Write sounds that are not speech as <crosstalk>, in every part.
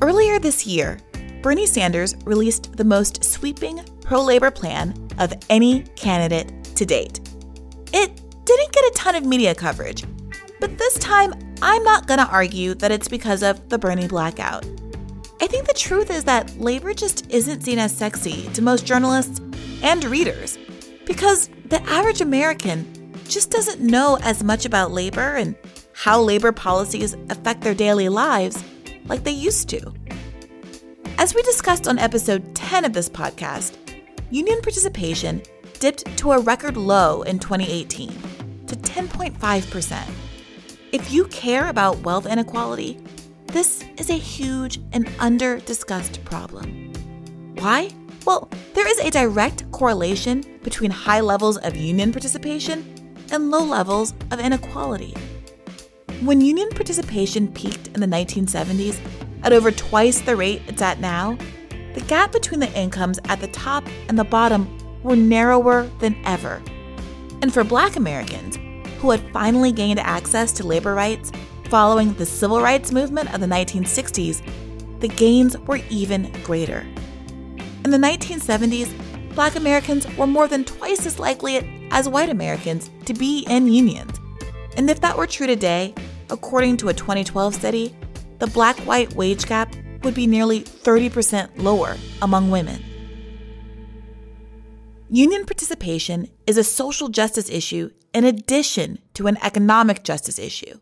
Earlier this year, Bernie Sanders released the most sweeping pro labor plan of any candidate to date. It didn't get a ton of media coverage, but this time I'm not going to argue that it's because of the Bernie blackout. I think the truth is that labor just isn't seen as sexy to most journalists and readers because the average American just doesn't know as much about labor and how labor policies affect their daily lives like they used to. As we discussed on episode 10 of this podcast, union participation dipped to a record low in 2018 to 10.5%. If you care about wealth inequality, this is a huge and under discussed problem. Why? Well, there is a direct correlation between high levels of union participation and low levels of inequality. When union participation peaked in the 1970s at over twice the rate it's at now, the gap between the incomes at the top and the bottom were narrower than ever. And for black Americans, who had finally gained access to labor rights following the civil rights movement of the 1960s, the gains were even greater. In the 1970s, black Americans were more than twice as likely as white Americans to be in unions. And if that were true today, according to a 2012 study, the black white wage gap would be nearly 30% lower among women. Union participation is a social justice issue in addition to an economic justice issue.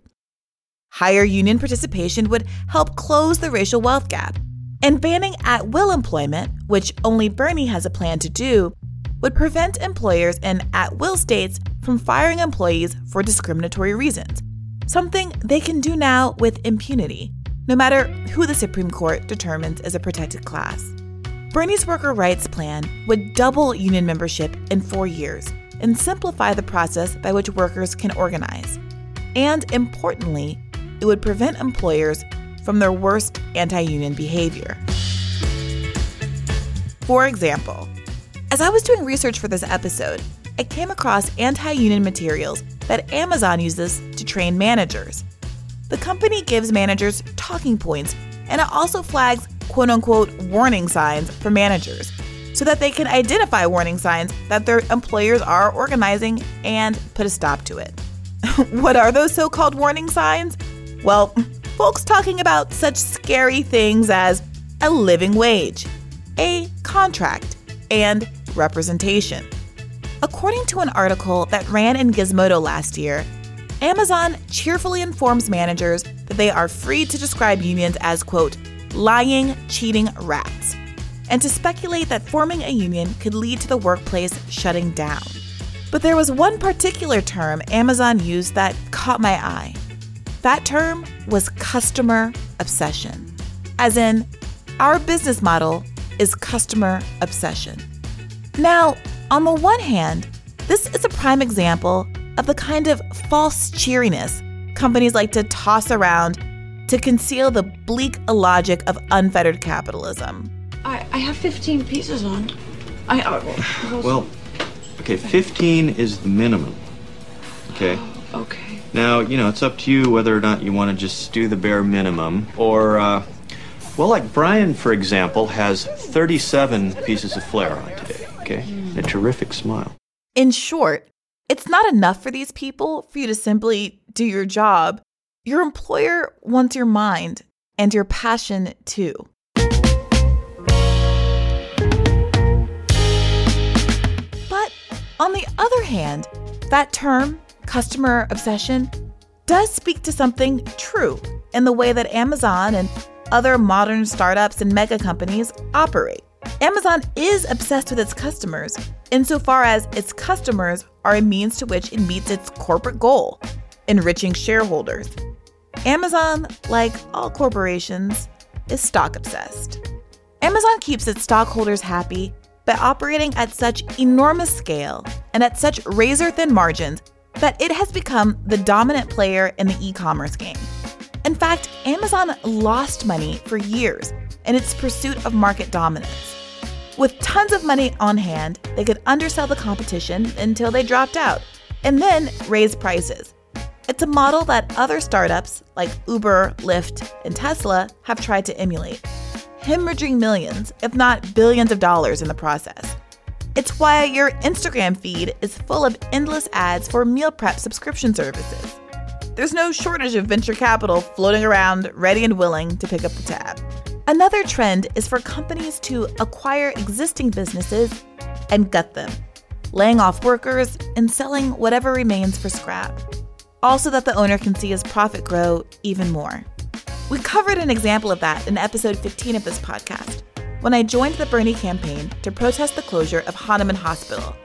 Higher union participation would help close the racial wealth gap, and banning at will employment, which only Bernie has a plan to do, would prevent employers in at will states from firing employees for discriminatory reasons, something they can do now with impunity, no matter who the Supreme Court determines is a protected class. Bernie's worker rights plan would double union membership in four years and simplify the process by which workers can organize. And importantly, it would prevent employers from their worst anti union behavior. For example, as I was doing research for this episode, I came across anti union materials that Amazon uses to train managers. The company gives managers talking points and it also flags quote unquote warning signs for managers so that they can identify warning signs that their employers are organizing and put a stop to it. <laughs> what are those so called warning signs? Well, <laughs> folks talking about such scary things as a living wage, a contract, and representation. According to an article that ran in Gizmodo last year, Amazon cheerfully informs managers that they are free to describe unions as, quote, lying, cheating rats, and to speculate that forming a union could lead to the workplace shutting down. But there was one particular term Amazon used that caught my eye. That term was customer obsession, as in, our business model is customer obsession. Now, on the one hand, this is a prime example of the kind of false cheeriness companies like to toss around to conceal the bleak illogic of unfettered capitalism. I, I have 15 pieces on. I uh, Well, okay, 15 is the minimum. Okay? okay. Now, you know, it's up to you whether or not you want to just do the bare minimum or, uh, well, like Brian, for example, has 37 pieces of flair on today, okay? A terrific smile. In short, it's not enough for these people for you to simply do your job. Your employer wants your mind and your passion too. But on the other hand, that term, customer obsession, does speak to something true in the way that Amazon and other modern startups and mega companies operate. Amazon is obsessed with its customers insofar as its customers are a means to which it meets its corporate goal, enriching shareholders. Amazon, like all corporations, is stock obsessed. Amazon keeps its stockholders happy by operating at such enormous scale and at such razor thin margins that it has become the dominant player in the e commerce game. In fact, Amazon lost money for years in its pursuit of market dominance. With tons of money on hand, they could undersell the competition until they dropped out and then raise prices. It's a model that other startups like Uber, Lyft, and Tesla have tried to emulate, hemorrhaging millions, if not billions of dollars in the process. It's why your Instagram feed is full of endless ads for meal prep subscription services. There's no shortage of venture capital floating around, ready and willing to pick up the tab. Another trend is for companies to acquire existing businesses and gut them, laying off workers and selling whatever remains for scrap. Also, that the owner can see his profit grow even more. We covered an example of that in episode 15 of this podcast when I joined the Bernie campaign to protest the closure of Hahnemann Hospital,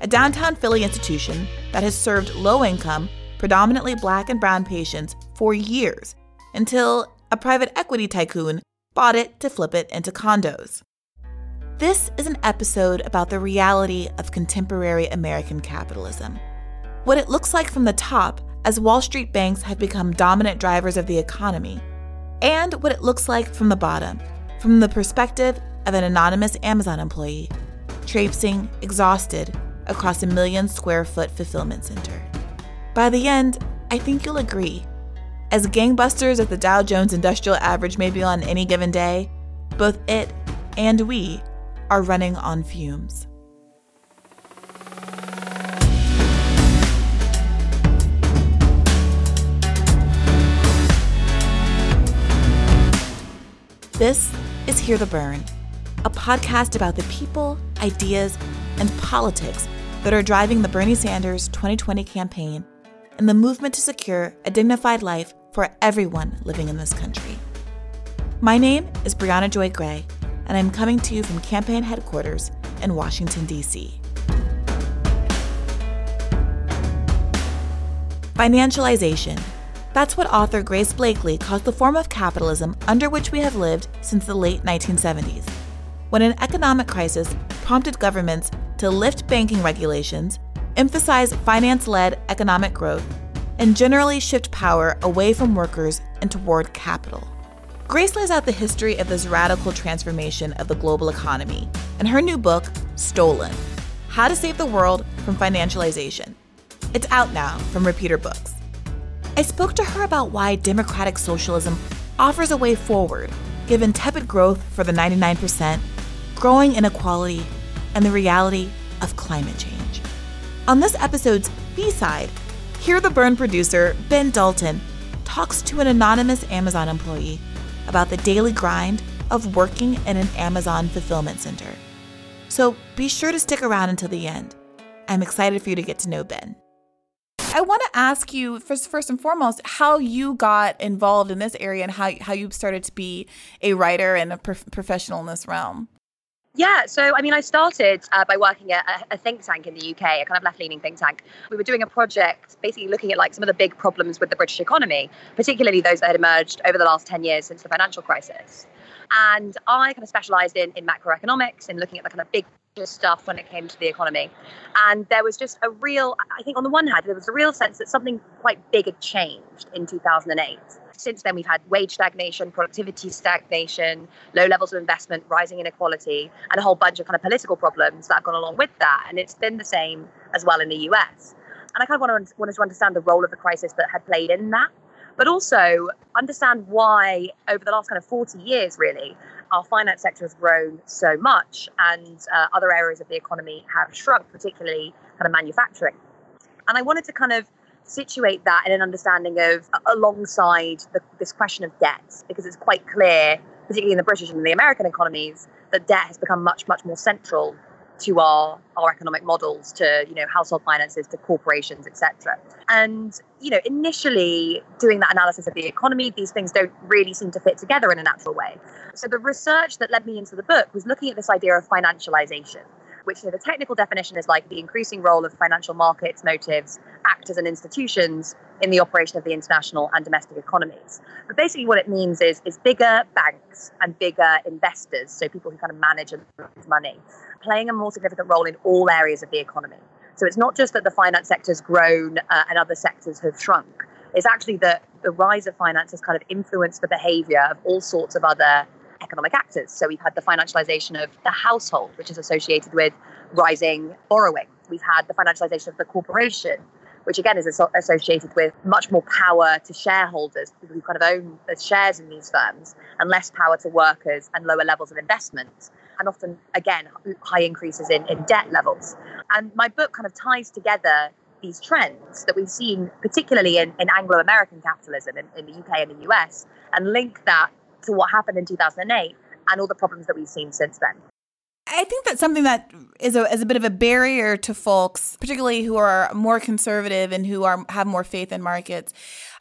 a downtown Philly institution that has served low income, predominantly black and brown patients for years until a private equity tycoon bought it to flip it into condos. This is an episode about the reality of contemporary American capitalism. What it looks like from the top as Wall Street banks have become dominant drivers of the economy, and what it looks like from the bottom from the perspective of an anonymous Amazon employee, traipsing, exhausted, across a million square foot fulfillment center. By the end, I think you'll agree. As gangbusters as the Dow Jones Industrial Average may be on any given day, both it and we are running on fumes. This is Hear the Bern, a podcast about the people, ideas, and politics that are driving the Bernie Sanders 2020 campaign and the movement to secure a dignified life for everyone living in this country. My name is Briahna Joy Gray, and I'm coming to you from campaign headquarters in Washington, D.C. Financialization that's what author Grace Blakeley calls the form of capitalism under which we have lived since the late 1970s. When an economic crisis prompted governments to lift banking regulations, emphasize finance led economic growth, and generally shift power away from workers and toward capital. Grace lays out the history of this radical transformation of the global economy in her new book, Stolen How to Save the World from Financialization. It's out now from Repeater Books. I spoke to her about why democratic socialism offers a way forward, given tepid growth for the 99%, growing inequality, and the reality of climate change. On this episode's B side, Hear the Bern producer, Ben Dalton, talks to an anonymous Amazon employee about the daily grind of working in an Amazon fulfillment center. So be sure to stick around until the end. I'm excited for you to get to know Ben. I want to ask you first, first and foremost, how you got involved in this area and how how you started to be a writer and a professional in this realm. Yeah, so I mean, I started uh, by working at a, think tank in the UK, a kind of left-leaning think tank. We were doing a project basically looking at like some of the big problems with the British economy, particularly those that had emerged over the last 10 years since the financial crisis. And I kind of specialized in, in macroeconomics and looking at the kind of big stuff when it came to the economy. And there was just a real, I think on the one hand, there was a real sense that something quite big had changed in 2008. Since then, we've had wage stagnation, productivity stagnation, low levels of investment, rising inequality, and a whole bunch of kind of political problems that have gone along with that. And it's been the same as well in the US. And I kind of wanted, wanted to understand the role of the crisis that had played in that but also understand why over the last kind of 40 years, really, our finance sector has grown so much and uh, other areas of the economy have shrunk, particularly kind of manufacturing. And I wanted to kind of situate that in an understanding of alongside the, this question of debt, because it's quite clear, particularly in the British and the American economies, that debt has become much, much more central to our our economic models to you know household finances to corporations etc and you know initially doing that analysis of the economy these things don't really seem to fit together in a natural way. So the research that led me into the book was looking at this idea of financialization which the technical definition is like the increasing role of financial markets, motives, actors, and institutions in the operation of the international and domestic economies. But basically, what it means is, is bigger banks and bigger investors, so people who kind of manage money, playing a more significant role in all areas of the economy. So it's not just that the finance sector has grown uh, and other sectors have shrunk. It's actually that the rise of finance has kind of influenced the behavior of all sorts of other economic actors. So we've had the financialization of the household, which is associated with rising borrowing. We've had the financialization of the corporation, which again is associated with much more power to shareholders, people who kind of own the shares in these firms, and less power to workers and lower levels of investment. And often, again, high increases in, in debt levels. And my book kind of ties together these trends that we've seen, particularly in, in Anglo American capitalism in, in the UK and the US, and link that to what happened in 2008 and all the problems that we've seen since then. I think that's something that is a, is a bit of a barrier to folks, particularly who are more conservative and who are have more faith in markets,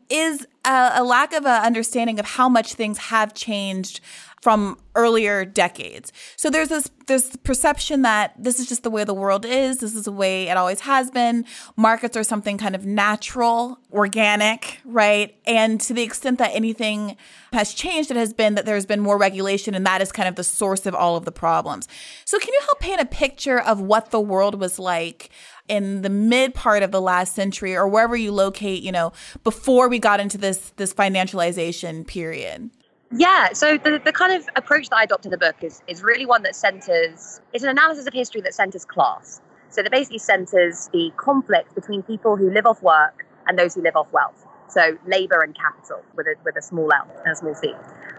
is a, a lack of an understanding of how much things have changed from earlier decades. So there's this this perception that this is just the way the world is. This is the way it always has been. Markets are something kind of natural, organic, right? And to the extent that anything has changed, it has been that there's been more regulation, and that is kind of the source of all of the problems. So can you help paint a picture of what the world was like? In the mid part of the last century or wherever you locate you know before we got into this this financialization period yeah, so the, the kind of approach that I adopt in the book is, is really one that centers, it's an analysis of history that centers class. So that basically centers the conflict between people who live off work and those who live off wealth. So labor and capital with a, with a small L and a small c.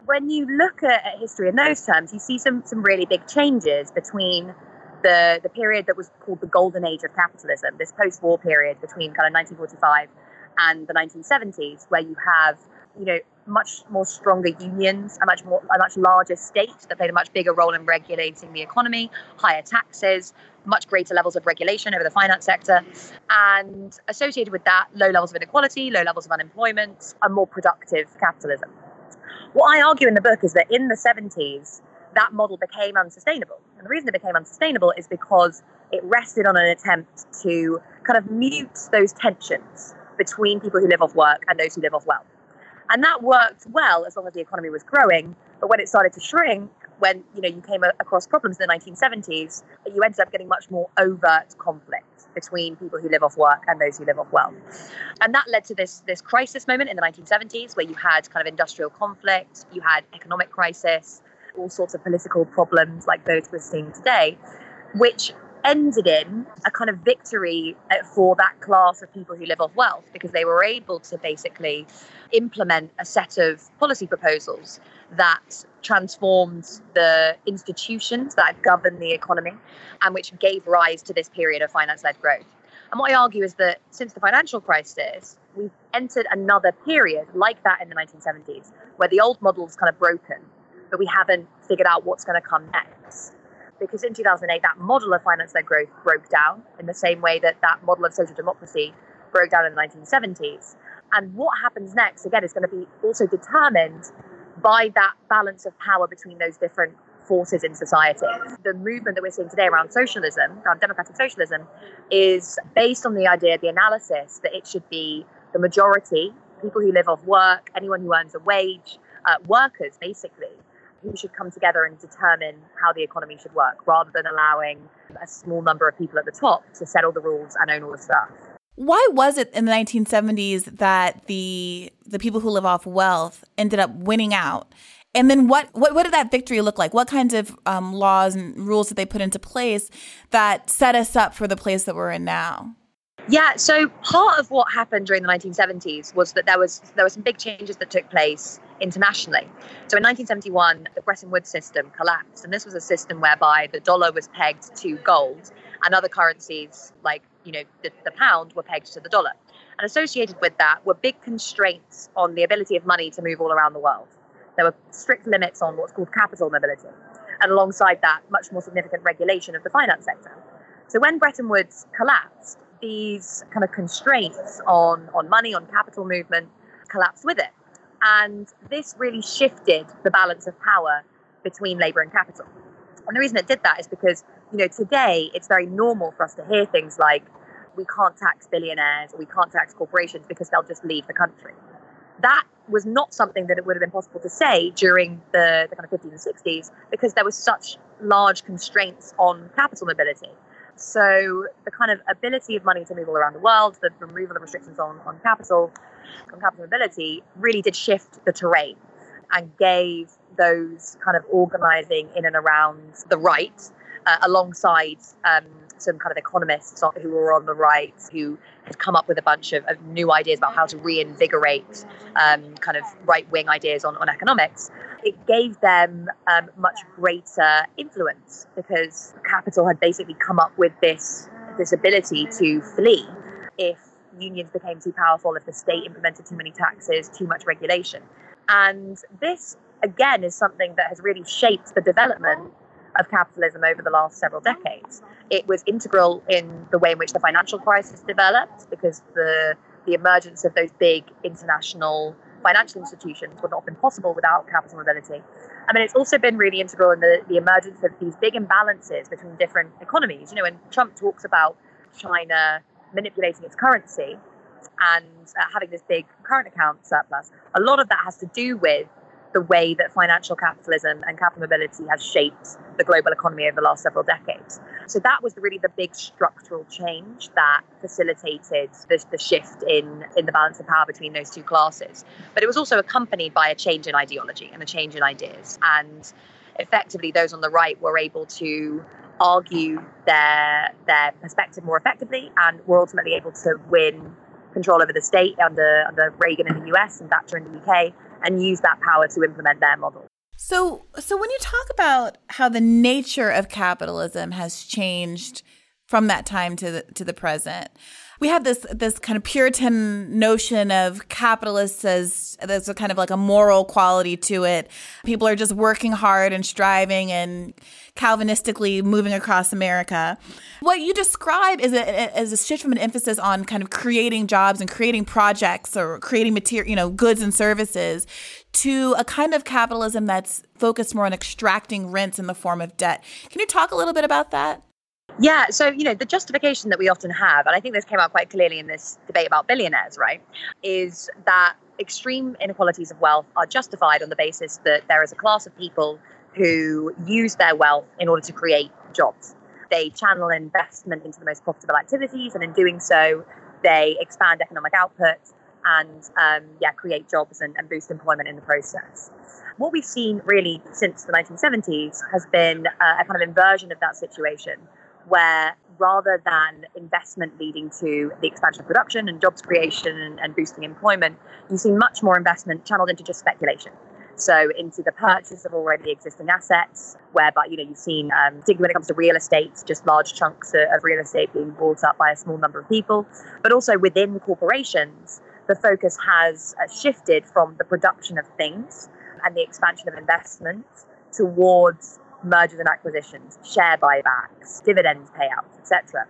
When you look at, at history in those terms, you see some, some really big changes between the, the period that was called the golden age of capitalism, this post war period between kind of 1945 and the 1970s, where you have you know, much more stronger unions, a much more a much larger state that played a much bigger role in regulating the economy, higher taxes, much greater levels of regulation over the finance sector, and associated with that, low levels of inequality, low levels of unemployment, a more productive capitalism. What I argue in the book is that in the 70s, that model became unsustainable. And the reason it became unsustainable is because it rested on an attempt to kind of mute those tensions between people who live off work and those who live off wealth. And that worked well as long as the economy was growing. But when it started to shrink, when you know you came across problems in the 1970s, you ended up getting much more overt conflict between people who live off work and those who live off wealth. And that led to this this crisis moment in the 1970s where you had kind of industrial conflict, you had economic crisis, all sorts of political problems like those we're seeing today, which ended in a kind of victory uh, for that class of people who live off wealth because they were able to basically implement a set of policy proposals that transformed the institutions that govern the economy and which gave rise to this period of finance led growth. And what I argue is that since the financial crisis, we've entered another period like that in the 1970s, where the old model's kind of broken, but we haven't figured out what's going to come next because in 2008 that model of finance-led growth broke down in the same way that that model of social democracy broke down in the 1970s. And what happens next, again, is going to be also determined by that balance of power between those different forces in society. The movement that we're seeing today around socialism, around democratic socialism, is based on the idea, the analysis that it should be the majority, people who live off work, anyone who earns a wage, uh, workers basically, who should come together and determine how the economy should work rather than allowing a small number of people at the top to set all the rules and own all the stuff. Why was it in the 1970s that the the people who live off wealth ended up winning out? And then what, what, what did that victory look like? What kinds of um, laws and rules did they put into place that set us up for the place that we're in now? Yeah, so part of what happened during the 1970s was that there was there were some big changes that took place internationally. So in 1971, the Bretton Woods system collapsed, and this was a system whereby the dollar was pegged to gold, and other currencies like you know the, the pound were pegged to the dollar. And associated with that were big constraints on the ability of money to move all around the world. There were strict limits on what's called capital mobility, and alongside that, much more significant regulation of the finance sector. So when Bretton Woods collapsed, these kind of constraints on, on money, on capital movement, collapsed with it. And this really shifted the balance of power between labor and capital. And the reason it did that is because, you know, today it's very normal for us to hear things like, we can't tax billionaires or we can't tax corporations because they'll just leave the country. That was not something that it would have been possible to say during the, the kind of 50s and 60s because there was such large constraints on capital mobility. So the kind of ability of money to move all around the world, the removal of restrictions on, on capital, on capital mobility, really did shift the terrain and gave those kind of organizing in and around the right uh, alongside um, some kind of economists who were on the right who had come up with a bunch of, of new ideas about how to reinvigorate um, kind of right wing ideas on, on economics. It gave them um, much greater influence because capital had basically come up with this this ability to flee if unions became too powerful, if the state implemented too many taxes, too much regulation. And this, again, is something that has really shaped the development of capitalism over the last several decades. It was integral in the way in which the financial crisis developed because the, the emergence of those big international financial institutions would not have been possible without capital mobility. I mean, it's also been really integral in the, the emergence of these big imbalances between different economies. You know, when Trump talks about China manipulating its currency and uh, having this big current account surplus, a lot of that has to do with the way that financial capitalism and capital mobility has shaped the global economy over the last several decades. So that was really the big structural change that facilitated the, the shift in, in the balance of power between those two classes. But it was also accompanied by a change in ideology and a change in ideas. And effectively, those on the right were able to argue their their perspective more effectively and were ultimately able to win control over the state under under Reagan in the US and Thatcher in the UK and use that power to implement their model. So so when you talk about how the nature of capitalism has changed from that time to the, to the present, we have this this kind of Puritan notion of capitalists as there's a kind of like a moral quality to it. People are just working hard and striving and Calvinistically moving across America. What you describe is a, is a shift from an emphasis on kind of creating jobs and creating projects or creating material, you know, goods and services to a kind of capitalism that's focused more on extracting rents in the form of debt. Can you talk a little bit about that? Yeah, so you know the justification that we often have, and I think this came out quite clearly in this debate about billionaires, right, is that extreme inequalities of wealth are justified on the basis that there is a class of people who use their wealth in order to create jobs. They channel investment into the most profitable activities, and in doing so, they expand economic output and um, yeah, create jobs and, and, boost employment in the process. What we've seen really since the 1970s has been a kind of inversion of that situation, where rather than investment leading to the expansion of production and jobs creation and, and boosting employment, you see much more investment channeled into just speculation. So into the purchase of already existing assets, whereby you know you've seen, um, particularly when it comes to real estate, just large chunks of real estate being bought up by a small number of people, but also within corporations, the focus has uh, shifted from the production of things and the expansion of investment towards mergers and acquisitions, share buybacks, dividends payouts, etc.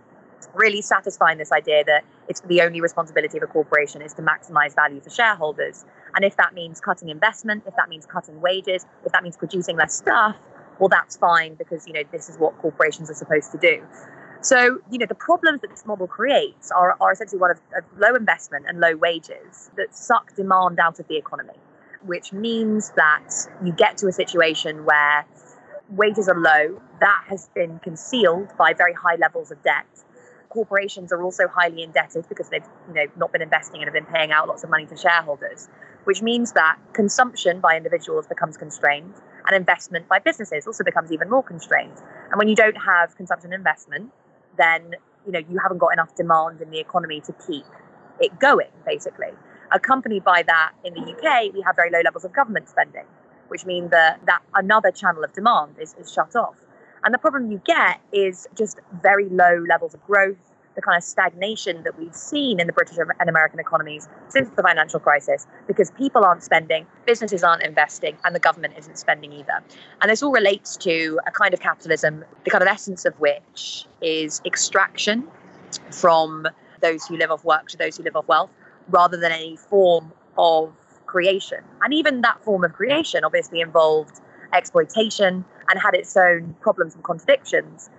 Really satisfying this idea that it's the only responsibility of a corporation is to maximize value for shareholders and if that means cutting investment, if that means cutting wages, if that means producing less stuff, well, that's fine because, you know, this is what corporations are supposed to do. So, you know, the problems that this model creates are, are essentially one of, of low investment and low wages that suck demand out of the economy, which means that you get to a situation where wages are low. That has been concealed by very high levels of debt corporations are also highly indebted because they've you know not been investing and have been paying out lots of money to shareholders which means that consumption by individuals becomes constrained and investment by businesses also becomes even more constrained. And when you don't have consumption and investment, then you know you haven't got enough demand in the economy to keep it going, basically. Accompanied by that, in the UK, we have very low levels of government spending, which means that, that another channel of demand is, is shut off. And the problem you get is just very low levels of growth, the kind of stagnation that we've seen in the British and American economies since the financial crisis because people aren't spending, businesses aren't investing, and the government isn't spending either. And this all relates to a kind of capitalism, the kind of essence of which is extraction from those who live off work to those who live off wealth rather than any form of creation. And even that form of creation obviously involved exploitation and had its own problems and contradictions.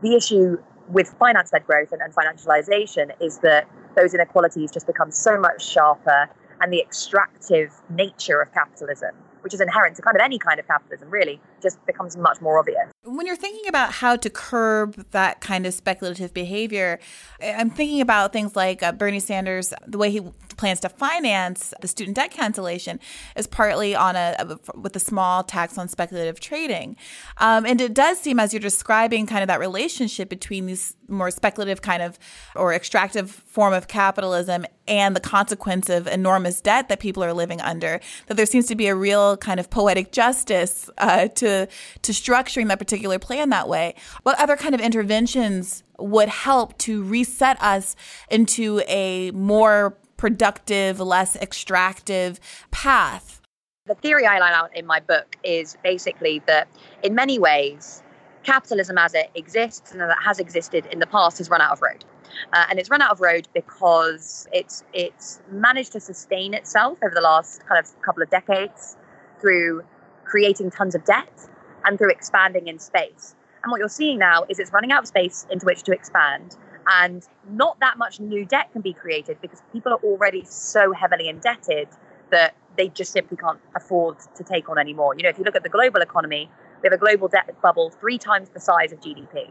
The issue with finance led growth and, and financialization is that those inequalities just become so much sharper and the extractive nature of capitalism which is inherent to kind of any kind of capitalism, really, just becomes much more obvious. When you're thinking about how to curb that kind of speculative behavior, I'm thinking about things like uh, Bernie Sanders, the way he plans to finance the student debt cancellation is partly on a, a with a small tax on speculative trading, um, and it does seem as you're describing kind of that relationship between these more speculative kind of or extractive form of capitalism and the consequence of enormous debt that people are living under, that there seems to be a real kind of poetic justice uh, to to structuring that particular plan that way. What other kind of interventions would help to reset us into a more productive, less extractive path? The theory I line out in my book is basically that in many ways, capitalism as it exists and it has existed in the past has run out of road. Uh, and it's run out of road because it's it's managed to sustain itself over the last kind of couple of decades through creating tons of debt and through expanding in space. And what you're seeing now is it's running out of space into which to expand. And not that much new debt can be created because people are already so heavily indebted that they just simply can't afford to take on anymore. You know, if you look at the global economy, we have a global debt bubble three times the size of GDP.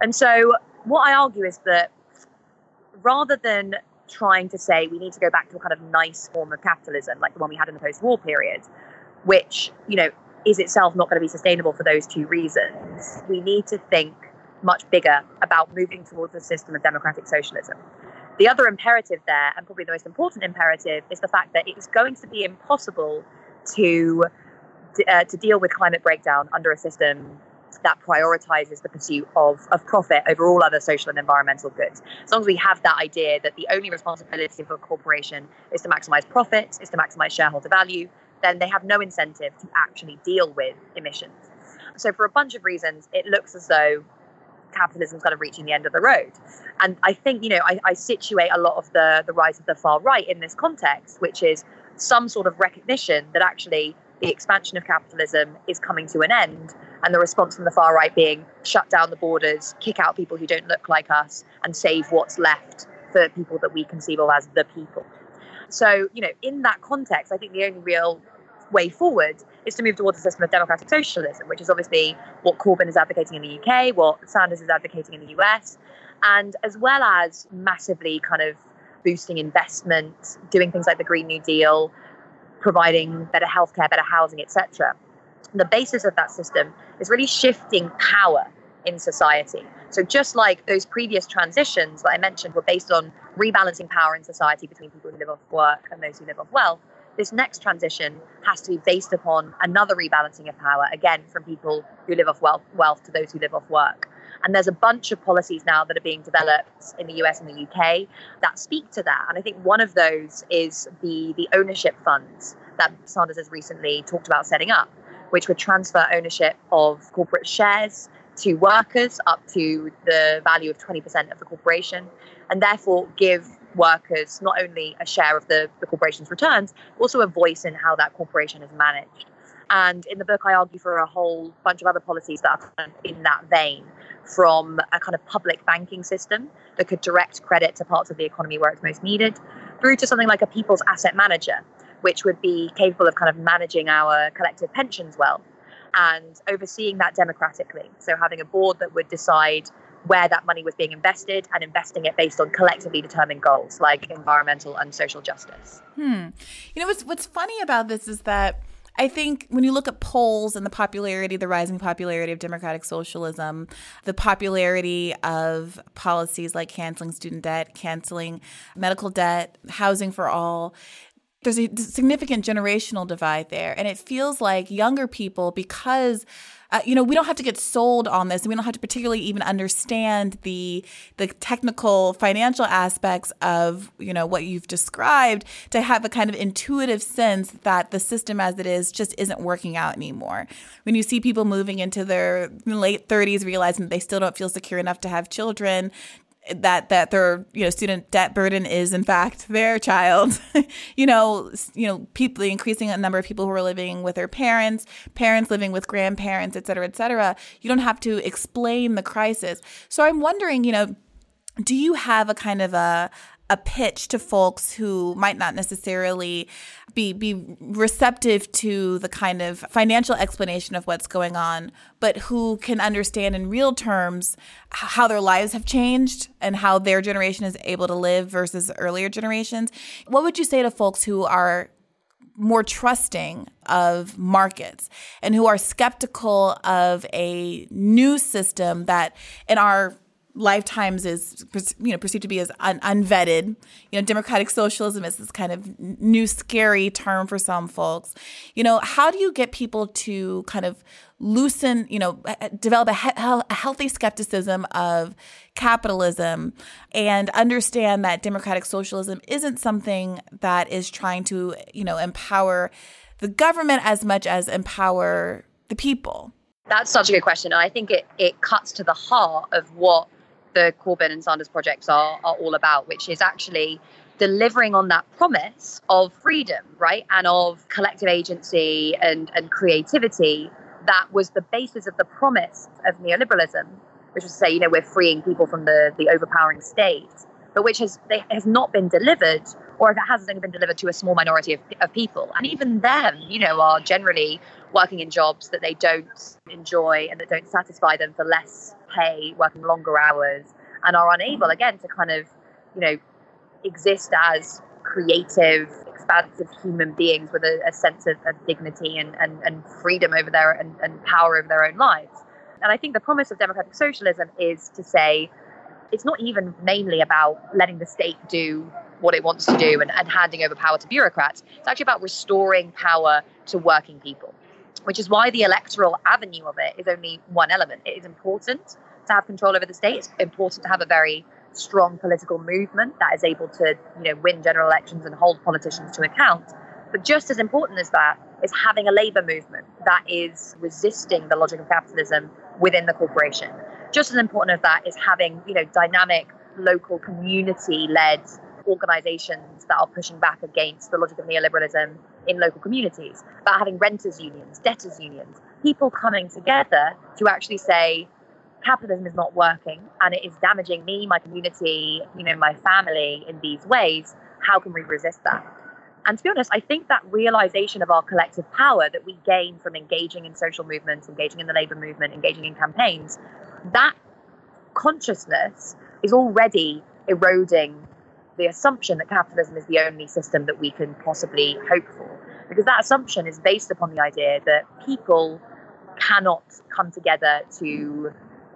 And so, what I argue is that rather than trying to say we need to go back to a kind of nice form of capitalism like the one we had in the post-war period, which you know is itself not going to be sustainable for those two reasons. We need to think much bigger about moving towards a system of democratic socialism. The other imperative there, and probably the most important imperative, is the fact that it's going to be impossible to uh, to deal with climate breakdown under a system that prioritizes the pursuit of, of profit over all other social and environmental goods. As long as we have that idea that the only responsibility of a corporation is to maximize profits, is to maximize shareholder value, then they have no incentive to actually deal with emissions. So, for a bunch of reasons, it looks as though capitalism's kind of reaching the end of the road. And I think, you know, I, I situate a lot of the, the rise of the far right in this context, which is some sort of recognition that actually the expansion of capitalism is coming to an end, and the response from the far right being shut down the borders, kick out people who don't look like us, and save what's left for people that we conceive of as the people. So, you know, in that context, I think the only real way forward is to move towards a system of democratic socialism, which is obviously what Corbyn is advocating in the UK, what Sanders is advocating in the US, and as well as massively kind of boosting investment, doing things like the Green New Deal, providing better healthcare, better housing, etc. The basis of that system is really shifting power in society. So just like those previous transitions that I mentioned were based on rebalancing power in society between people who live off work and those who live off wealth, this next transition has to be based upon another rebalancing of power, again, from people who live off wealth, wealth to those who live off work. And there's a bunch of policies now that are being developed in the US and the UK that speak to that. And I think one of those is the, the ownership funds that Sanders has recently talked about setting up, which would transfer ownership of corporate shares to workers up to the value of 20% of the corporation, and therefore give workers not only a share of the, the corporation's returns, also a voice in how that corporation is managed. And in the book, I argue for a whole bunch of other policies that are in that vein, from a kind of public banking system that could direct credit to parts of the economy where it's most needed, through to something like a people's asset manager, which would be capable of kind of managing our collective pensions well and overseeing that democratically. So having a board that would decide where that money was being invested and investing it based on collectively determined goals like environmental and social justice. Hmm. You know what's what's funny about this is that I think when you look at polls and the popularity, the rising popularity of democratic socialism, the popularity of policies like canceling student debt, canceling medical debt, housing for all, there's a significant generational divide there. And it feels like younger people, because uh, you know, we don't have to get sold on this, and we don't have to particularly even understand the the technical financial aspects of you know what you've described to have a kind of intuitive sense that the system as it is just isn't working out anymore. When you see people moving into their late 30s, realizing that they still don't feel secure enough to have children, that that their you know student debt burden is in fact their child. <laughs> You know you know people the increasing number of people who are living with their parents parents living with grandparents et cetera et cetera. You don't have to explain the crisis. So i'm wondering you know do you have a kind of a a pitch to folks who might not necessarily be be receptive to the kind of financial explanation of what's going on, but who can understand in real terms how their lives have changed and how their generation is able to live versus earlier generations. What would you say to folks who are more trusting of markets and who are skeptical of a new system that in our lifetimes is you know perceived to be as un- unvetted. You know, democratic socialism is this kind of new scary term for some folks. You know, how do you get people to kind of loosen, you know, develop a, he- a healthy skepticism of capitalism and understand that democratic socialism isn't something that is trying to, you know, empower the government as much as empower the people? That's such a good question. And I think it, it cuts to the heart of what the Corbyn and Sanders projects are, are all about, which is actually delivering on that promise of freedom, right? And of collective agency and, and creativity that was the basis of the promise of neoliberalism, which was to say, you know, we're freeing people from the, the overpowering state, but which has, they, has not been delivered, or if it has, only been delivered to a small minority of, of people. And even them, you know, are generally working in jobs that they don't enjoy and that don't satisfy them for less pay, working longer hours, and are unable, again, to kind of, you know, exist as creative, expansive human beings with a, a sense of, of, dignity and, and, and freedom over their and, and power over their own lives. And I think the promise of democratic socialism is to say it's not even mainly about letting the state do what it wants to do and, and handing over power to bureaucrats. It's actually about restoring power to working people, which is why the electoral avenue of it is only one element. It is important to have control over the state. It's important to have a very strong political movement that is able to, you know, win general elections and hold politicians to account. But just as important as that is having a labor movement that is resisting the logic of capitalism within the corporation. Just as important as that is having, you know, dynamic local community-led organizations that are pushing back against the logic of neoliberalism in local communities, about having renters unions, debtors unions, people coming together to actually say, capitalism is not working and it is damaging me, my community, you know, my family in these ways. How can we resist that? And to be honest, I think that realization of our collective power that we gain from engaging in social movements, engaging in the labor movement, engaging in campaigns, that consciousness is already eroding the assumption that capitalism is the only system that we can possibly hope for. Because that assumption is based upon the idea that people cannot come together to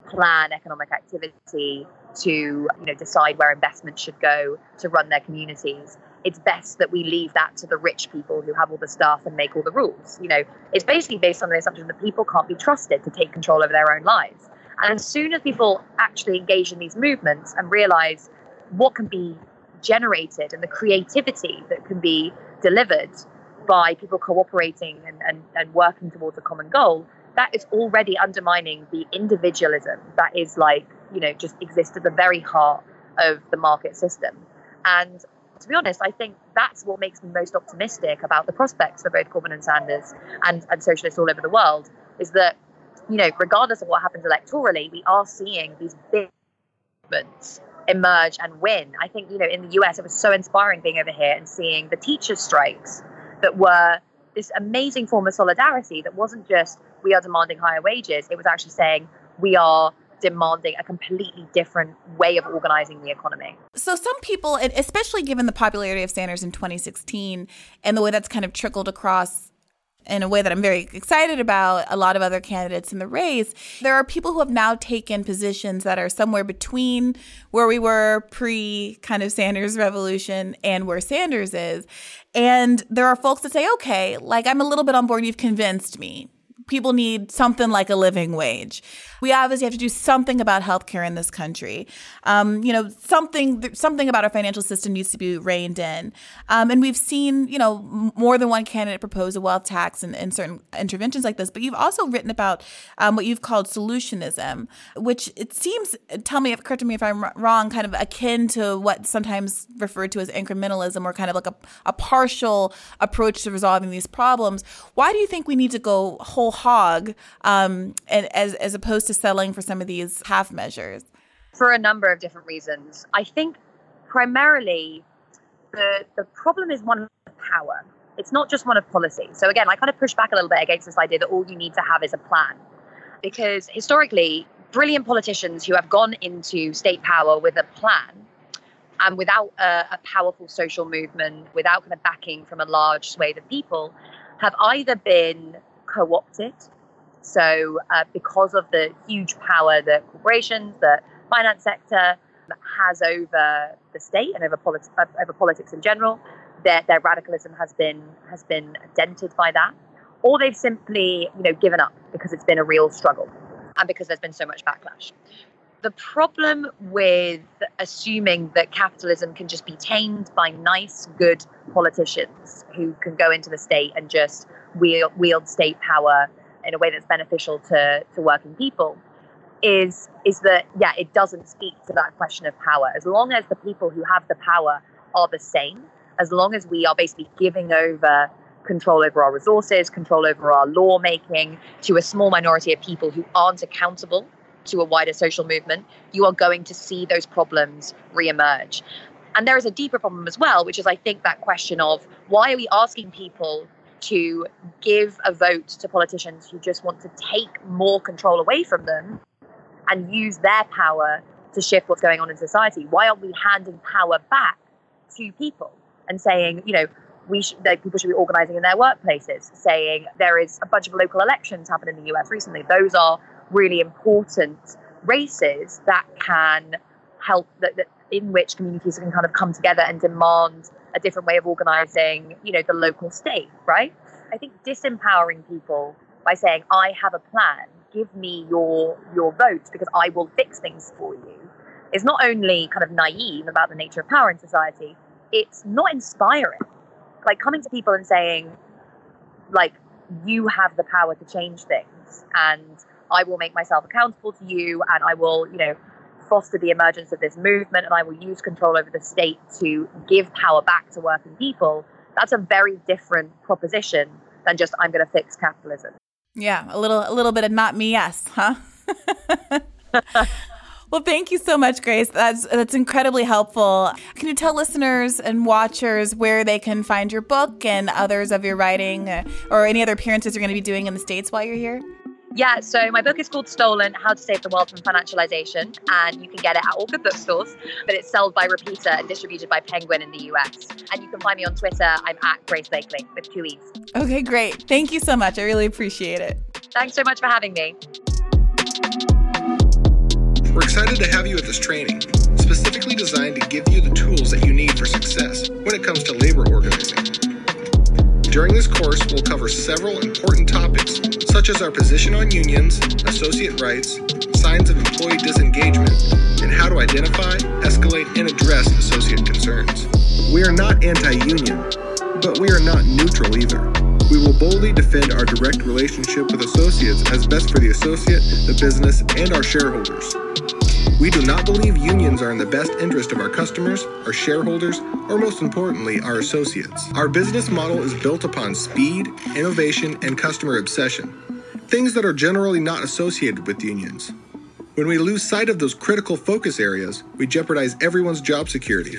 plan economic activity, to you know decide where investment should go, to run their communities. It's best that we leave that to the rich people who have all the stuff and make all the rules. You know, it's basically based on the assumption that people can't be trusted to take control over their own lives. And as soon as people actually engage in these movements and realize what can be generated and the creativity that can be delivered by people cooperating and, and, and working towards a common goal, that is already undermining the individualism that is like, you know, just exists at the very heart of the market system. And to be honest, I think that's what makes me most optimistic about the prospects for both Corbyn and Sanders and, and socialists all over the world is that, you know, regardless of what happens electorally, we are seeing these big movements emerge and win. I think, you know, in the US, it was so inspiring being over here and seeing the teachers' strikes that were this amazing form of solidarity that wasn't just we are demanding higher wages, it was actually saying we are demanding a completely different way of organizing the economy. So, some people, especially given the popularity of Sanders in 2016 and the way that's kind of trickled across in a way that I'm very excited about a lot of other candidates in the race. There are people who have now taken positions that are somewhere between where we were pre kind of Sanders revolution and where Sanders is. And there are folks that say, okay, like I'm a little bit on board, you've convinced me people need something like a living wage. We obviously have to do something about healthcare in this country. Um, you know, something something about our financial system needs to be reined in. Um, and we've seen, you know, more than one candidate propose a wealth tax and, and certain interventions like this. But you've also written about um, what you've called solutionism, which it seems, tell me, correct me if I'm wrong, kind of akin to what sometimes referred to as incrementalism or kind of like a, a partial approach to resolving these problems. Why do you think we need to go whole hog um, and as, as opposed to selling for some of these half measures? For a number of different reasons. I think primarily the, the problem is one of power. It's not just one of policy. So again, I kind of push back a little bit against this idea that all you need to have is a plan. Because historically, brilliant politicians who have gone into state power with a plan and without a, a, powerful social movement, without kind of backing from a large swathe of people, have either been co opted. So, uh, because of the huge power that corporations, that finance sector has over the state and over, politi- uh, over politics in general. Their, their radicalism has been has been dented by that, or they've simply you know given up because it's been a real struggle and because there's been so much backlash. The problem with assuming that capitalism can just be tamed by nice, good politicians who can go into the state and just wield, wield state power in a way that's beneficial to, to working people is is that yeah it doesn't speak to that question of power. As long as the people who have the power are the same as long as we are basically giving over control over our resources control over our lawmaking to a small minority of people who aren't accountable to a wider social movement you are going to see those problems reemerge. And there is a deeper problem as well which is i think that question of why are we asking people to give a vote to politicians who just want to take more control away from them and use their power to shift what's going on in society? Why aren't we handing power back to people and saying, you know, we should, people should be organizing in their workplaces, saying there is a bunch of local elections happened in the US recently. Those are really important races that can help that, that in which communities can kind of come together and demand a different way of organizing, you know, the local state, right? I think disempowering people by saying, I have a plan, give me your your vote because I will fix things for you, is not only kind of naive about the nature of power in society, it's not inspiring. Like coming to people and saying, like, you have the power to change things and I will make myself accountable to you and I will, you know, foster the emergence of this movement and I will use control over the state to give power back to working people, that's a very different proposition than just I'm going to fix capitalism. Yeah, a little a little bit of not me us, huh? <laughs> well, thank you so much, Grace. That's that's incredibly helpful. Can you tell listeners and watchers where they can find your book and others of your writing uh, or any other appearances you're going to be doing in the states while you're here? Yeah, so my book is called Stolen How to Save the World from Financialization, and you can get it at all good bookstores, but it's sold by Repeater and distributed by Penguin in the US. And you can find me on Twitter. I'm at Grace Blakeley with two E's. Okay, great. Thank you so much. I really appreciate it. Thanks so much for having me. We're excited to have you at this training, specifically designed to give you the tools that you need for success when it comes to labor organizing. During this course, we'll cover several important topics, such as our position on unions, associate rights, signs of employee disengagement, and how to identify, escalate, and address associate concerns. We are not anti union, but we are not neutral either. We will boldly defend our direct relationship with associates as best for the associate, the business, and our shareholders. We do not believe unions are in the best interest of our customers, our shareholders, or most importantly, our associates. Our business model is built upon speed, innovation, and customer obsession, things that are generally not associated with unions. When we lose sight of those critical focus areas, we jeopardize everyone's job security.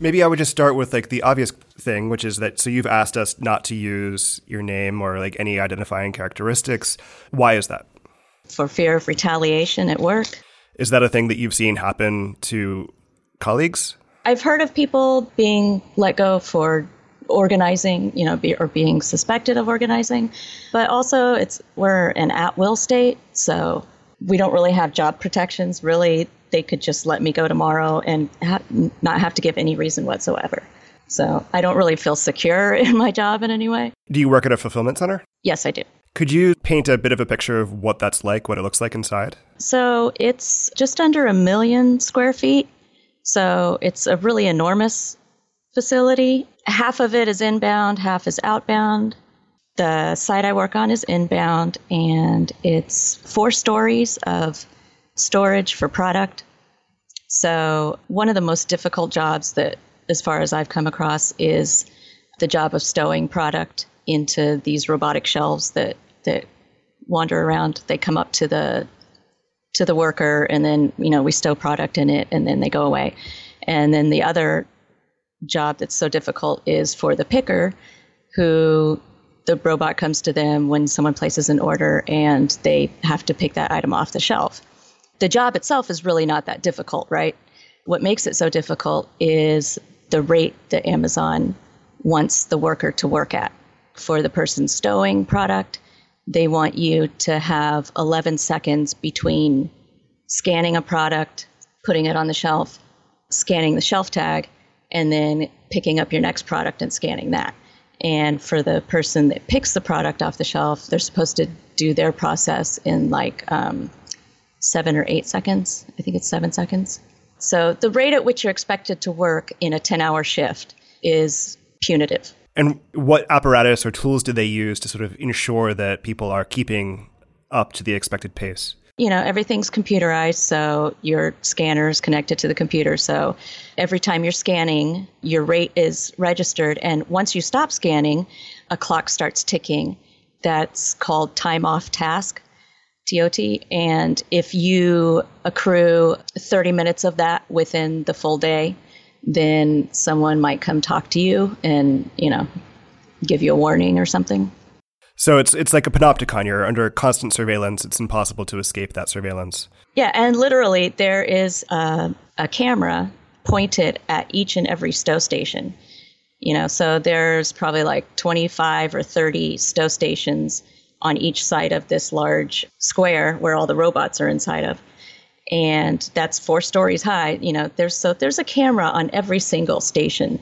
Maybe I would just start with like the obvious thing, which is that so you've asked us not to use your name or like any identifying characteristics. Why is that? For fear of retaliation at work. Is that a thing that you've seen happen to colleagues? I've heard of people being let go for organizing, you know, be, or being suspected of organizing, but also it's we're an at-will state, so we don't really have job protections. Really, they could just let me go tomorrow and ha- not have to give any reason whatsoever. So I don't really feel secure <laughs> in my job in any way. Do you work at a fulfillment center? Yes, I do. Could you paint a bit of a picture of what that's like, what it looks like inside? So it's just under a million square feet. So it's a really enormous facility. Half of it is inbound, half is outbound. The site I work on is inbound, and it's four stories of storage for product. So, one of the most difficult jobs that, as far as I've come across, is the job of stowing product into these robotic shelves that, that wander around. They come up to the to the worker, and then you know we stow product in it, and then they go away. And then the other job that's so difficult is for the picker, who the robot comes to them when someone places an order and they have to pick that item off the shelf. The job itself is really not that difficult, right? What makes it so difficult is the rate that Amazon wants the worker to work at. For the person stowing product, they want you to have 11 seconds between scanning a product, putting it on the shelf, scanning the shelf tag, and then picking up your next product and scanning that. And for the person that picks the product off the shelf, they're supposed to do their process in like um, seven or eight seconds. I think it's seven seconds. So the rate at which you're expected to work in a 10 hour shift is punitive. And what apparatus or tools do they use to sort of ensure that people are keeping up to the expected pace? You know, everything's computerized, so your scanner is connected to the computer. So every time you're scanning, your rate is registered. And once you stop scanning, a clock starts ticking. That's called time off task. TOT. And if you accrue 30 minutes of that within the full day, then someone might come talk to you and, you know, give you a warning or something. So it's it's like a panopticon. You're under constant surveillance. It's impossible to escape that surveillance. Yeah, and literally there is a, a camera pointed at each and every stow station. You know, so there's probably like 25 or 30 stow stations on each side of this large square where all the robots are inside of. And that's four stories high. You know, there's so there's a camera on every single station.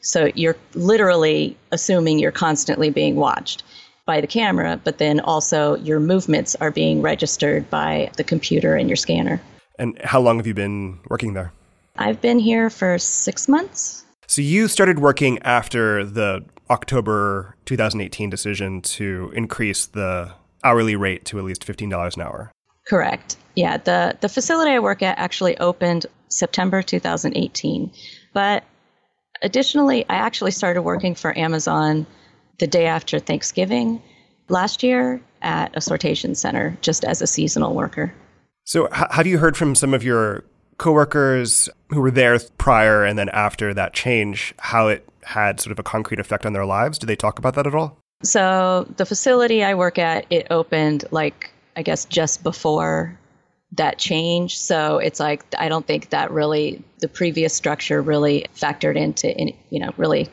So you're literally assuming you're constantly being watched by the camera, but then also your movements are being registered by the computer and your scanner. And how long have you been working there? I've been here for six months. So you started working after the October 2018 decision to increase the hourly rate to at least $15 an hour. Correct. Yeah, the the facility I work at actually opened September 2018. But additionally, I actually started working for Amazon the day after Thanksgiving last year at a sortation center just as a seasonal worker. So, h- have you heard from some of your coworkers who were there prior and then after that change how it had sort of a concrete effect on their lives? Do they talk about that at all? So the facility I work at, it opened like I guess just before that change. So it's like I don't think that really the previous structure really factored into any, you know, really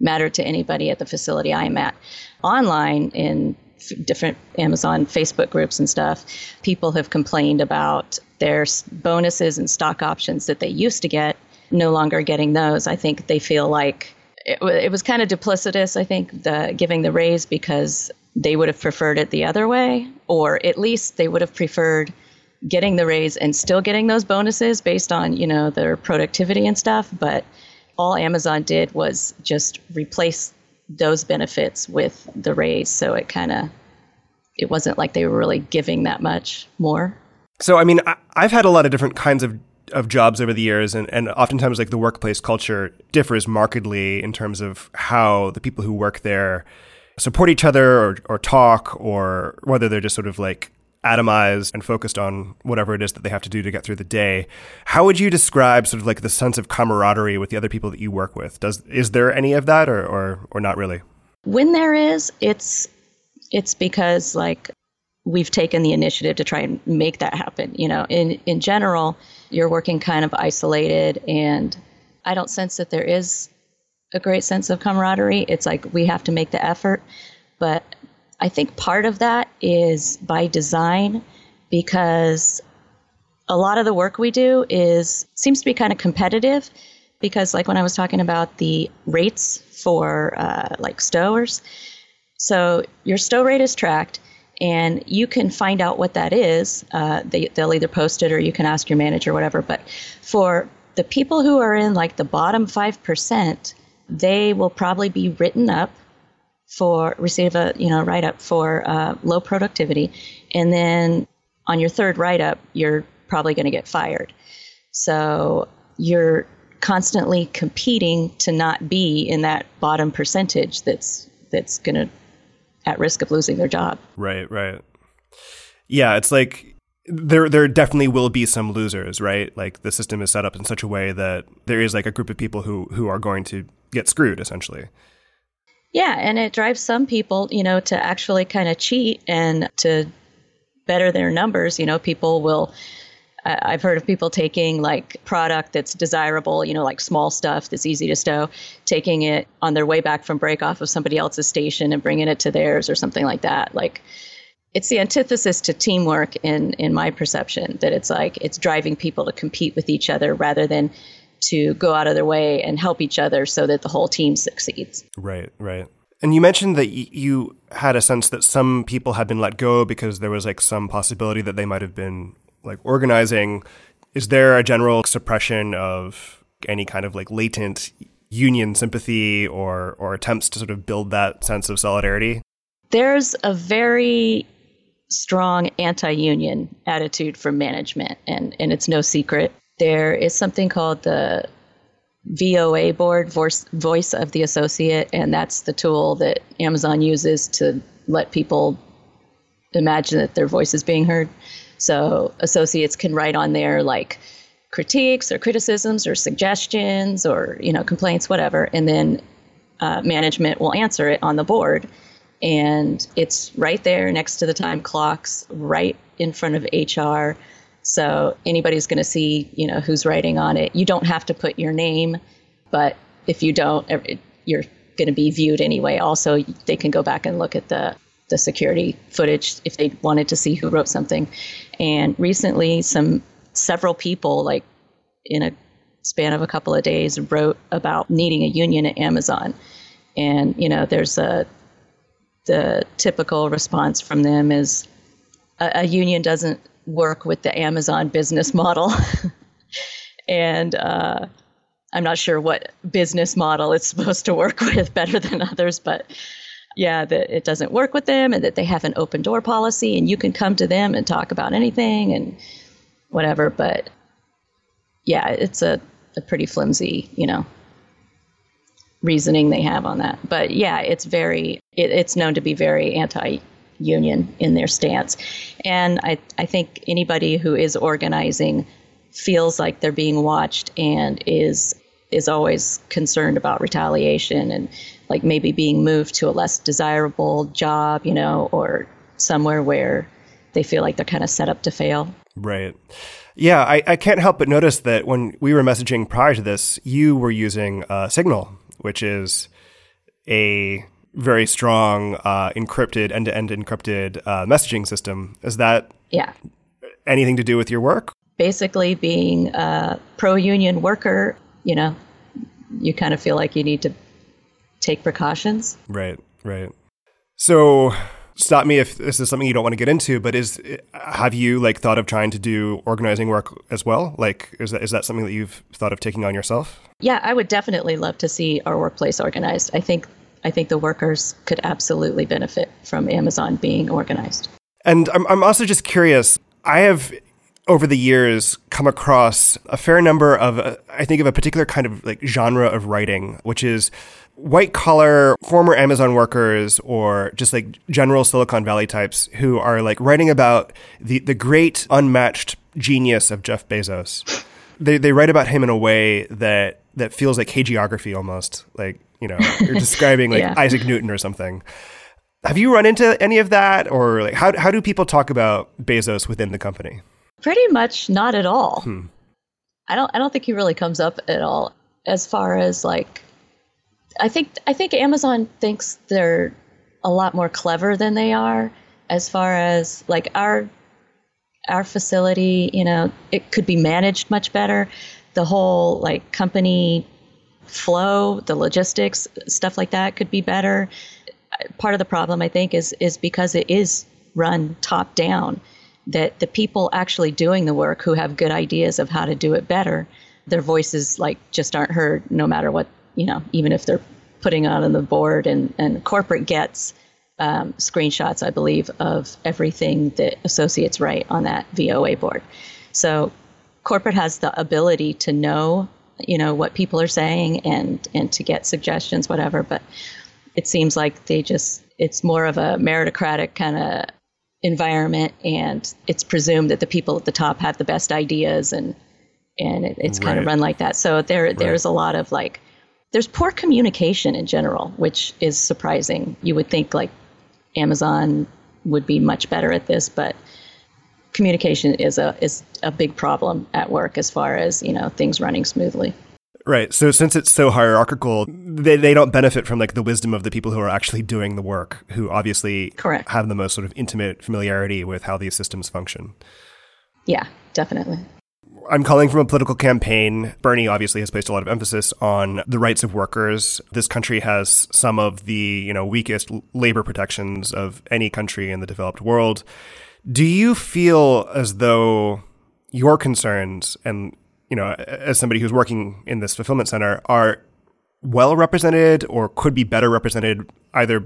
mattered to anybody at the facility I'm at. Online in different Amazon Facebook groups and stuff, people have complained about their bonuses and stock options that they used to get, no longer getting those. I think they feel like it, it was kind of duplicitous, I think, the giving the raise because they would have preferred it the other way, or at least they would have preferred getting the raise and still getting those bonuses based on, you know, their productivity and stuff. But all Amazon did was just replace those benefits with the raise. So it kind of, it wasn't like they were really giving that much more. So, I mean, I, I've had a lot of different kinds of of jobs over the years and, and oftentimes like the workplace culture differs markedly in terms of how the people who work there support each other or, or talk or whether they're just sort of like atomized and focused on whatever it is that they have to do to get through the day. How would you describe sort of like the sense of camaraderie with the other people that you work with? Does is there any of that or or, or not really? When there is, it's it's because like we've taken the initiative to try and make that happen. You know, in in general, you're working kind of isolated, and I don't sense that there is a great sense of camaraderie. It's like we have to make the effort, but I think part of that is by design because a lot of the work we do is seems to be kind of competitive because like when I was talking about the rates for uh, like stowers, so your stow rate is tracked and you can find out what that is. Uh, they, they'll either post it or you can ask your manager, whatever. But for the people who are in like the bottom 5%, they will probably be written up for receive a you know write up for uh, low productivity, and then on your third write up, you're probably going to get fired. So you're constantly competing to not be in that bottom percentage that's that's going to at risk of losing their job. Right, right. Yeah, it's like there there definitely will be some losers, right? Like the system is set up in such a way that there is like a group of people who who are going to get screwed essentially. Yeah, and it drives some people, you know, to actually kind of cheat and to better their numbers. You know, people will I've heard of people taking like product that's desirable, you know, like small stuff that's easy to stow, taking it on their way back from break off of somebody else's station and bringing it to theirs or something like that. Like it's the antithesis to teamwork in in my perception that it's like it's driving people to compete with each other rather than to go out of their way and help each other so that the whole team succeeds. Right, right. And you mentioned that y- you had a sense that some people had been let go because there was like some possibility that they might have been like organizing. Is there a general suppression of any kind of like latent union sympathy or or attempts to sort of build that sense of solidarity? There's a very strong anti-union attitude from management and and it's no secret. There is something called the VOA board, voice, voice of the associate, and that's the tool that Amazon uses to let people imagine that their voice is being heard. So associates can write on there like critiques or criticisms or suggestions or you know complaints, whatever, and then uh, management will answer it on the board, and it's right there next to the time clocks, right in front of HR. So anybody's going to see, you know, who's writing on it. You don't have to put your name, but if you don't, you're going to be viewed anyway. Also, they can go back and look at the the security footage if they wanted to see who wrote something. And recently, some several people, like in a span of a couple of days, wrote about needing a union at Amazon. And you know, there's a the typical response from them is a, a union doesn't work with the Amazon business model. <laughs> and uh, I'm not sure what business model it's <laughs> supposed to work with better than others, but yeah, that it doesn't work with them and that they have an open door policy and you can come to them and talk about anything and whatever. But yeah, it's a, a pretty flimsy, you know, reasoning they have on that. But yeah, it's very, it, it's known to be very anti union in their stance. And I, I think anybody who is organizing feels like they're being watched and is is always concerned about retaliation and like maybe being moved to a less desirable job, you know, or somewhere where they feel like they're kind of set up to fail. Right. Yeah, I, I can't help but notice that when we were messaging prior to this, you were using uh, Signal, which is a very strong uh, encrypted end-to-end encrypted uh, messaging system. Is that yeah anything to do with your work? Basically, being a pro-union worker, you know, you kind of feel like you need to take precautions. Right, right. So, stop me if this is something you don't want to get into, but is have you like thought of trying to do organizing work as well? Like, is that is that something that you've thought of taking on yourself? Yeah, I would definitely love to see our workplace organized. I think I think the workers could absolutely benefit from Amazon being organized. And I'm, I'm also just curious. I have over the years come across a fair number of uh, I think of a particular kind of like genre of writing, which is white collar former Amazon workers or just like general Silicon Valley types who are like writing about the the great unmatched genius of Jeff Bezos. They they write about him in a way that that feels like hagiography almost. Like you know, you're describing like <laughs> yeah. Isaac Newton or something. Have you run into any of that, or like how how do people talk about Bezos within the company? Pretty much not at all. Hmm. I don't I don't think he really comes up at all as far as like I think I think Amazon thinks they're a lot more clever than they are as far as like our our facility, you know, it could be managed much better. The whole like company flow, the logistics, stuff like that could be better. Part of the problem, I think, is is because it is run top down. That the people actually doing the work who have good ideas of how to do it better, their voices like just aren't heard, no matter what you know, even if they're putting on the board. And and corporate gets um, screenshots, I believe, of everything that associates write on that VOA board. So corporate has the ability to know you know what people are saying and and to get suggestions whatever but it seems like they just it's more of a meritocratic kind of environment and it's presumed that the people at the top have the best ideas and and it, it's right. kind of run like that so there right. there's a lot of like there's poor communication in general which is surprising you would think like amazon would be much better at this but communication is a is a big problem at work as far as you know things running smoothly. Right. So since it's so hierarchical, they, they don't benefit from like the wisdom of the people who are actually doing the work, who obviously Correct. have the most sort of intimate familiarity with how these systems function. Yeah, definitely. I'm calling from a political campaign. Bernie obviously has placed a lot of emphasis on the rights of workers. This country has some of the, you know, weakest labor protections of any country in the developed world. Do you feel as though your concerns and, you know, as somebody who's working in this fulfillment center are well represented or could be better represented either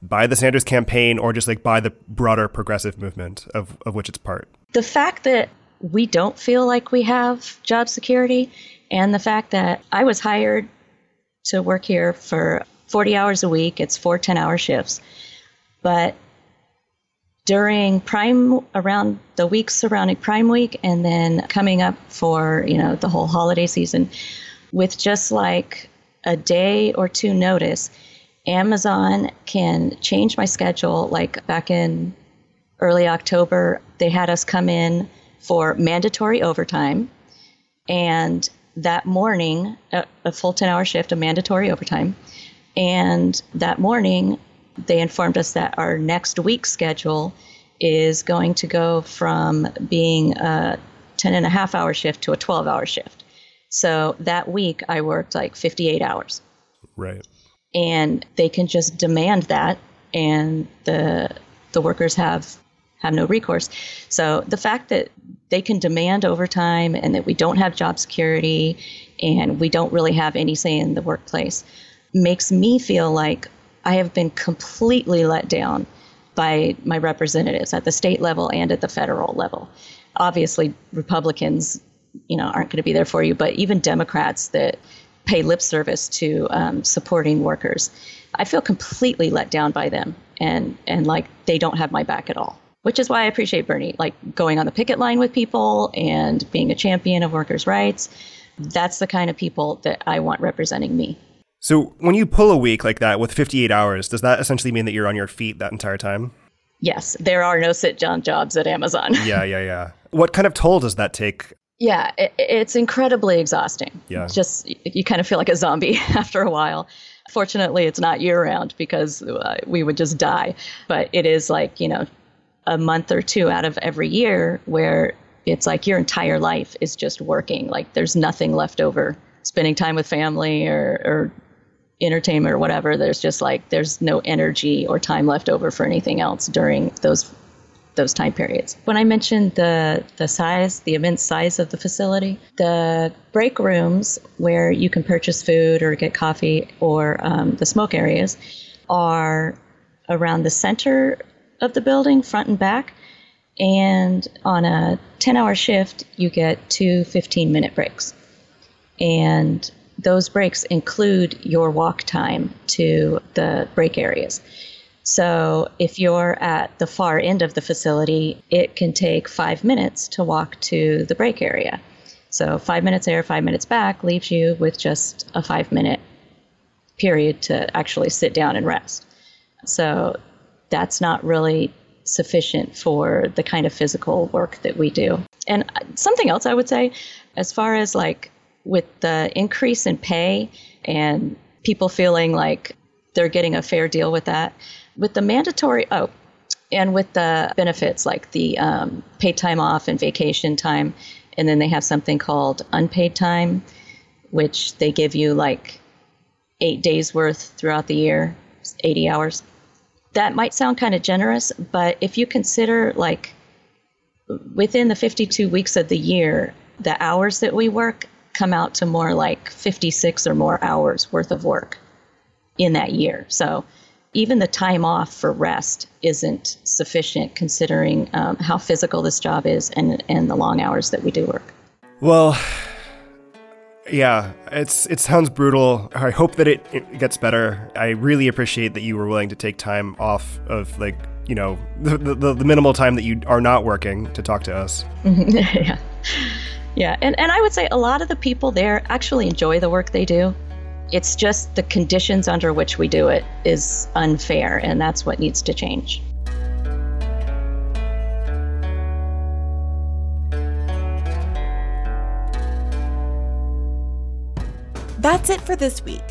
by the Sanders campaign or just like by the broader progressive movement of, of which it's part? The fact that we don't feel like we have job security, and the fact that I was hired to work here for 40 hours a week, it's four 10 hour shifts. But during prime around the weeks surrounding prime week and then coming up for you know the whole holiday season with just like a day or two notice amazon can change my schedule like back in early october they had us come in for mandatory overtime. And that morning, a, a full 10 hour shift of mandatory overtime. And that morning, they informed us that our next week schedule is going to go from being a 10 and a half hour shift to a 12 hour shift. So that week, I worked like 58 hours. Right. And they can just demand that, and the the workers have have no recourse. So the fact that they can demand overtime and that we don't have job security and we don't really have any say in the workplace makes me feel like I have been completely let down by my representatives at the state level and at the federal level. Obviously, Republicans, you know, aren't going to be there for you, but even Democrats that pay lip service to um, supporting workers, I feel completely let down by them, and and like they don't have my back at all which is why I appreciate Bernie, like going on the picket line with people and being a champion of workers' rights. That's the kind of people that I want representing me. So when you pull a week like that with 58 hours, does that essentially mean that you're on your feet that entire time? Yes, there are no sit down jobs at Amazon. <laughs> yeah, yeah, yeah. What kind of toll does that take? Yeah, it, it's incredibly exhausting. Yeah. Just you kind of feel like a zombie <laughs> after a while. Fortunately, it's not year round because uh, we would just die. But it is like, you know, a month or two out of every year where it's like your entire life is just working. Like there's nothing left over spending time with family or, or entertainment or whatever. There's just like there's no energy or time left over for anything else during those those time periods. When I mentioned the the size, the immense size of the facility, the break rooms where you can purchase food or get coffee or um, the smoke areas are around the center of the building, front and back. And on a 10 hour shift, you get two 15 minute breaks. And those breaks include your walk time to the break areas. So if you're at the far end of the facility, it can take five minutes to walk to the break area. So five minutes there, five minutes back leaves you with just a five minute period to actually sit down and rest. So that's not really sufficient for the kind of physical work that we do. And something else I would say, as far as like with the increase in pay and people feeling like they're getting a fair deal with that, with the mandatory, oh, and with the benefits like the um, paid time off and vacation time, and then they have something called unpaid time, which they give you like eight days worth throughout the year, 80 hours. That might sound kind of generous, but if you consider like within the 52 weeks of the year, the hours that we work come out to more like 56 or more hours worth of work in that year. So even the time off for rest isn't sufficient considering um, how physical this job is and, and the long hours that we do work. Well, yeah, it's it sounds brutal. I hope that it, it, gets better. I really appreciate that you were willing to take time off of like you know the, the, the minimal time that you are not working to talk to us. <laughs> yeah, yeah, and and I would say a lot of the people there actually enjoy the work they do. It's just the conditions under which we do it is unfair, and that's what needs to change. That's it for this week.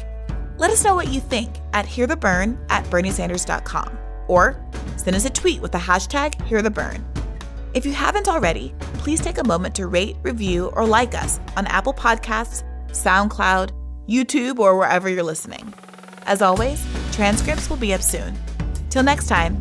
Let us know what you think at hearthebern at berniesanders.com or send us a tweet with the hashtag hearthebern. If you haven't already, please take a moment to rate, review, or like us on Apple Podcasts, SoundCloud, YouTube, or wherever you're listening. As always, transcripts will be up soon. Till next time,